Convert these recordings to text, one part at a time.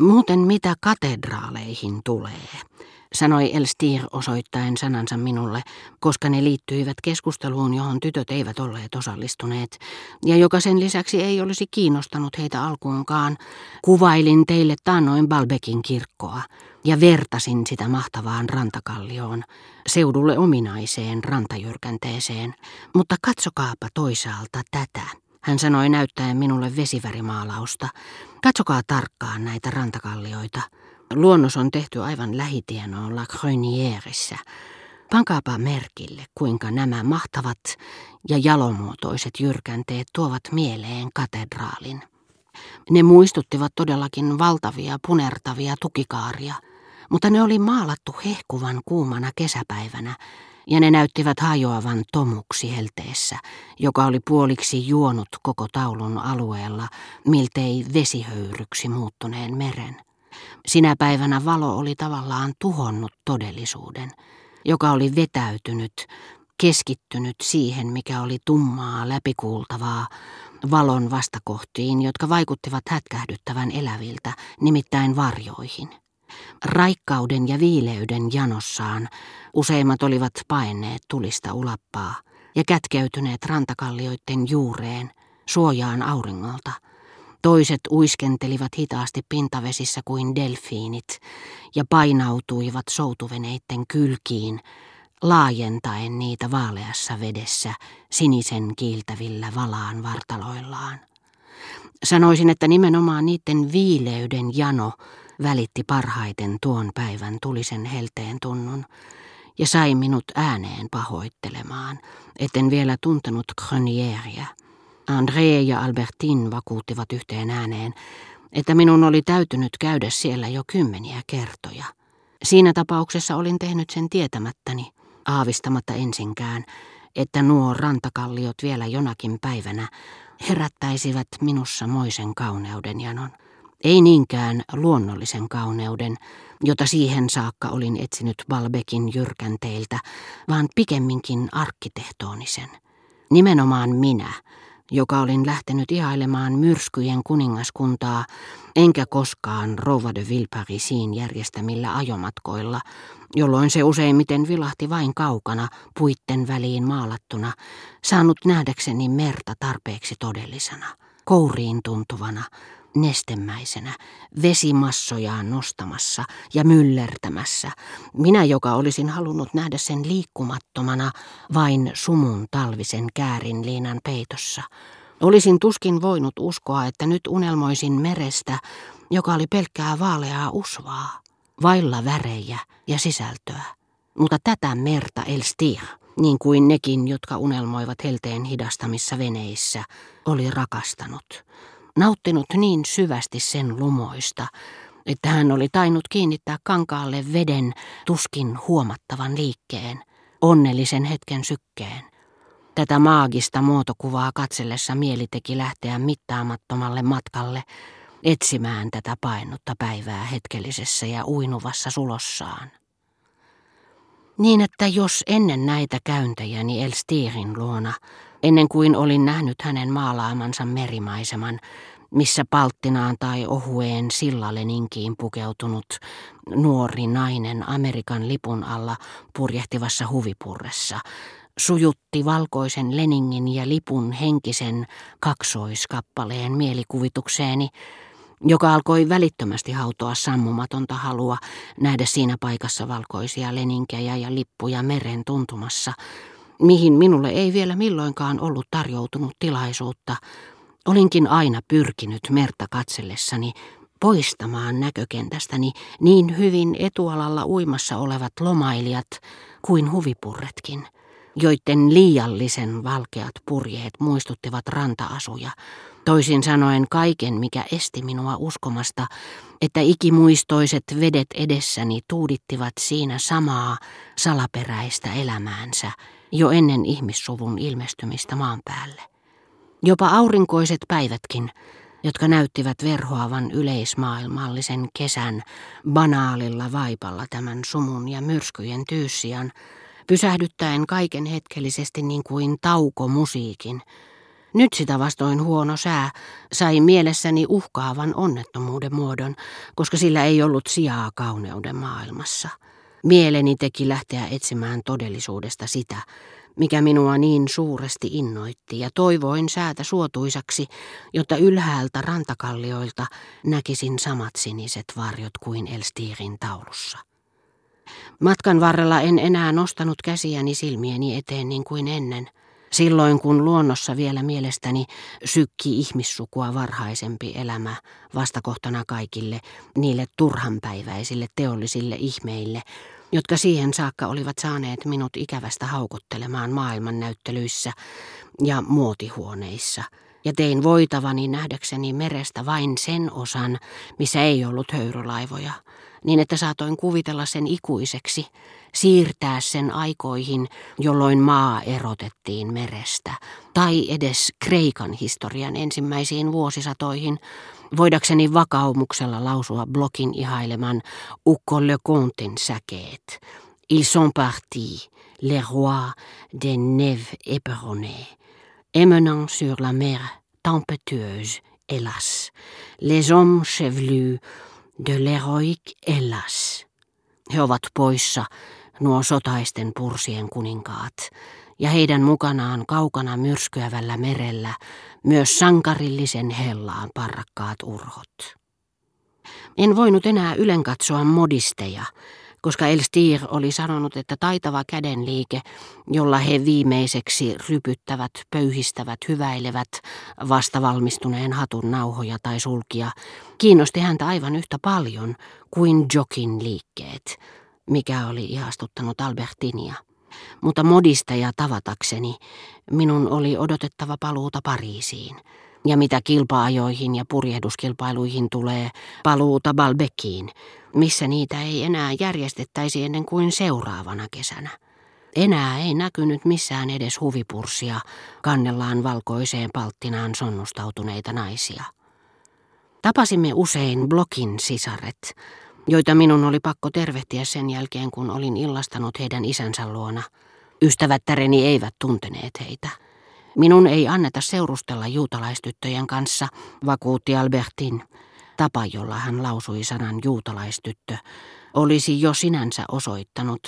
Muuten mitä katedraaleihin tulee, sanoi Elstir osoittaen sanansa minulle, koska ne liittyivät keskusteluun, johon tytöt eivät olleet osallistuneet, ja joka sen lisäksi ei olisi kiinnostanut heitä alkuunkaan. Kuvailin teille taannoin Balbekin kirkkoa ja vertasin sitä mahtavaan rantakallioon, seudulle ominaiseen rantajyrkänteeseen. Mutta katsokaapa toisaalta tätä. Hän sanoi näyttäen minulle vesivärimaalausta. Katsokaa tarkkaan näitä rantakallioita. Luonnos on tehty aivan lähitienoon La Grenierissä. Pankaapa merkille, kuinka nämä mahtavat ja jalomuotoiset jyrkänteet tuovat mieleen katedraalin. Ne muistuttivat todellakin valtavia punertavia tukikaaria, mutta ne oli maalattu hehkuvan kuumana kesäpäivänä, ja ne näyttivät hajoavan tomuksi helteessä, joka oli puoliksi juonut koko taulun alueella, miltei vesihöyryksi muuttuneen meren. Sinä päivänä valo oli tavallaan tuhonnut todellisuuden, joka oli vetäytynyt, keskittynyt siihen, mikä oli tummaa, läpikuultavaa, valon vastakohtiin, jotka vaikuttivat hätkähdyttävän eläviltä, nimittäin varjoihin. Raikkauden ja viileyden janossaan useimmat olivat paineet tulista ulappaa ja kätkeytyneet rantakallioiden juureen, suojaan auringolta – Toiset uiskentelivat hitaasti pintavesissä kuin delfiinit ja painautuivat soutuveneiden kylkiin, laajentaen niitä vaaleassa vedessä sinisen kiiltävillä valaan vartaloillaan. Sanoisin, että nimenomaan niiden viileyden jano välitti parhaiten tuon päivän tulisen helteen tunnun ja sai minut ääneen pahoittelemaan, etten vielä tuntenut Grönieria. André ja Albertin vakuuttivat yhteen ääneen, että minun oli täytynyt käydä siellä jo kymmeniä kertoja. Siinä tapauksessa olin tehnyt sen tietämättäni, aavistamatta ensinkään, että nuo rantakalliot vielä jonakin päivänä herättäisivät minussa moisen kauneuden janon. Ei niinkään luonnollisen kauneuden, jota siihen saakka olin etsinyt Balbekin jyrkänteiltä, vaan pikemminkin arkkitehtonisen. Nimenomaan minä, joka olin lähtenyt ihailemaan myrskyjen kuningaskuntaa, enkä koskaan Rova de Villeparisin järjestämillä ajomatkoilla, jolloin se useimmiten vilahti vain kaukana, puitten väliin maalattuna, saanut nähdäkseni merta tarpeeksi todellisena, kouriin tuntuvana, nestemäisenä, vesimassojaan nostamassa ja myllertämässä, minä joka olisin halunnut nähdä sen liikkumattomana vain sumun talvisen käärin liinan peitossa. Olisin tuskin voinut uskoa, että nyt unelmoisin merestä, joka oli pelkkää vaaleaa usvaa, vailla värejä ja sisältöä. Mutta tätä merta Elstir, niin kuin nekin, jotka unelmoivat helteen hidastamissa veneissä, oli rakastanut nauttinut niin syvästi sen lumoista, että hän oli tainnut kiinnittää kankaalle veden tuskin huomattavan liikkeen, onnellisen hetken sykkeen. Tätä maagista muotokuvaa katsellessa mieli teki lähteä mittaamattomalle matkalle, etsimään tätä painutta päivää hetkellisessä ja uinuvassa sulossaan. Niin että jos ennen näitä käyntejäni Elstirin luona ennen kuin olin nähnyt hänen maalaamansa merimaiseman, missä palttinaan tai ohueen sillaleninkiin pukeutunut nuori nainen Amerikan lipun alla purjehtivassa huvipurressa, sujutti valkoisen leningin ja lipun henkisen kaksoiskappaleen mielikuvitukseeni, joka alkoi välittömästi hautoa sammumatonta halua nähdä siinä paikassa valkoisia leninkejä ja lippuja meren tuntumassa, mihin minulle ei vielä milloinkaan ollut tarjoutunut tilaisuutta, olinkin aina pyrkinyt merta katsellessani poistamaan näkökentästäni niin hyvin etualalla uimassa olevat lomailijat kuin huvipurretkin, joiden liiallisen valkeat purjeet muistuttivat ranta-asuja, toisin sanoen kaiken, mikä esti minua uskomasta, että ikimuistoiset vedet edessäni tuudittivat siinä samaa salaperäistä elämäänsä, jo ennen ihmissuvun ilmestymistä maan päälle. Jopa aurinkoiset päivätkin, jotka näyttivät verhoavan yleismaailmallisen kesän banaalilla vaipalla tämän sumun ja myrskyjen tyyssian, pysähdyttäen kaiken hetkellisesti niin kuin tauko musiikin, Nyt sitä vastoin huono sää sai mielessäni uhkaavan onnettomuuden muodon, koska sillä ei ollut sijaa kauneuden maailmassa. Mieleni teki lähteä etsimään todellisuudesta sitä, mikä minua niin suuresti innoitti, ja toivoin säätä suotuisaksi, jotta ylhäältä rantakallioilta näkisin samat siniset varjot kuin Elstirin taulussa. Matkan varrella en enää nostanut käsiäni silmieni eteen niin kuin ennen – Silloin kun luonnossa vielä mielestäni sykki ihmissukua varhaisempi elämä vastakohtana kaikille niille turhanpäiväisille teollisille ihmeille, jotka siihen saakka olivat saaneet minut ikävästä haukottelemaan maailmannäyttelyissä ja muotihuoneissa, ja tein voitavani nähdäkseni merestä vain sen osan, missä ei ollut höyrylaivoja, niin että saatoin kuvitella sen ikuiseksi, siirtää sen aikoihin, jolloin maa erotettiin merestä, tai edes Kreikan historian ensimmäisiin vuosisatoihin, voidakseni vakaumuksella lausua blokin ihaileman Ukko Le Contin säkeet. Ils sont partis, les rois des neives éperonnées, émenant sur la mer tempétueuse, hélas, les hommes chevelus de l'héroïque hélas. He ovat poissa, nuo sotaisten pursien kuninkaat, ja heidän mukanaan kaukana myrskyävällä merellä myös sankarillisen hellaan parrakkaat urhot. En voinut enää ylenkatsoa modisteja, koska Elstir oli sanonut, että taitava kädenliike, jolla he viimeiseksi rypyttävät, pöyhistävät, hyväilevät vastavalmistuneen hatun nauhoja tai sulkia, kiinnosti häntä aivan yhtä paljon kuin Jokin liikkeet, mikä oli ihastuttanut Albertinia. Mutta modisteja tavatakseni minun oli odotettava paluuta Pariisiin. Ja mitä kilpaajoihin ja purjehduskilpailuihin tulee, paluuta Balbekiin, missä niitä ei enää järjestettäisi ennen kuin seuraavana kesänä. Enää ei näkynyt missään edes huvipurssia kannellaan valkoiseen palttinaan sonnustautuneita naisia. Tapasimme usein blokin sisaret, joita minun oli pakko tervehtiä sen jälkeen, kun olin illastanut heidän isänsä luona. Ystävättäreni eivät tunteneet heitä. Minun ei anneta seurustella juutalaistyttöjen kanssa, vakuutti Albertin. Tapa, jolla hän lausui sanan juutalaistyttö, olisi jo sinänsä osoittanut,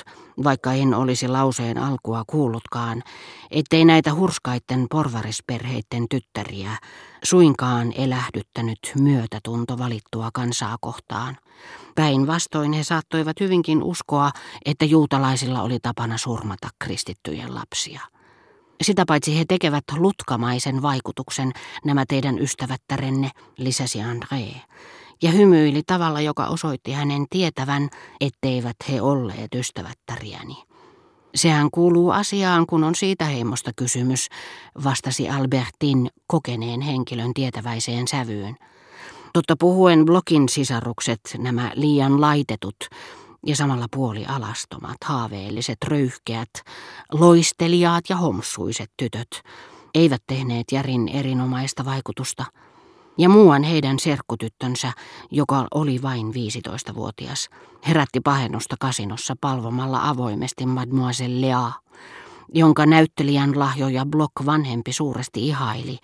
vaikka en olisi lauseen alkua kuullutkaan, ettei näitä hurskaitten porvarisperheitten tyttäriä suinkaan elähdyttänyt myötätunto valittua kansaa kohtaan. Päinvastoin he saattoivat hyvinkin uskoa, että juutalaisilla oli tapana surmata kristittyjen lapsia. Sitä paitsi he tekevät lutkamaisen vaikutuksen, nämä teidän ystävättärenne, lisäsi André, ja hymyili tavalla, joka osoitti hänen tietävän, etteivät he olleet ystävättäriäni. Sehän kuuluu asiaan, kun on siitä heimosta kysymys, vastasi Albertin kokeneen henkilön tietäväiseen sävyyn. Totta puhuen blokin sisarukset, nämä liian laitetut, ja samalla puoli alastomat, haaveelliset, röyhkeät, loisteliaat ja homsuiset tytöt eivät tehneet Järin erinomaista vaikutusta. Ja muuan heidän serkkutyttönsä, joka oli vain 15-vuotias, herätti pahennusta kasinossa palvomalla avoimesti Mademoiselle Lea, jonka näyttelijän lahjoja Block vanhempi suuresti ihaili,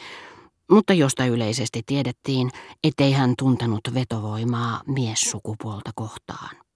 mutta josta yleisesti tiedettiin, ettei hän tuntenut vetovoimaa miessukupuolta kohtaan.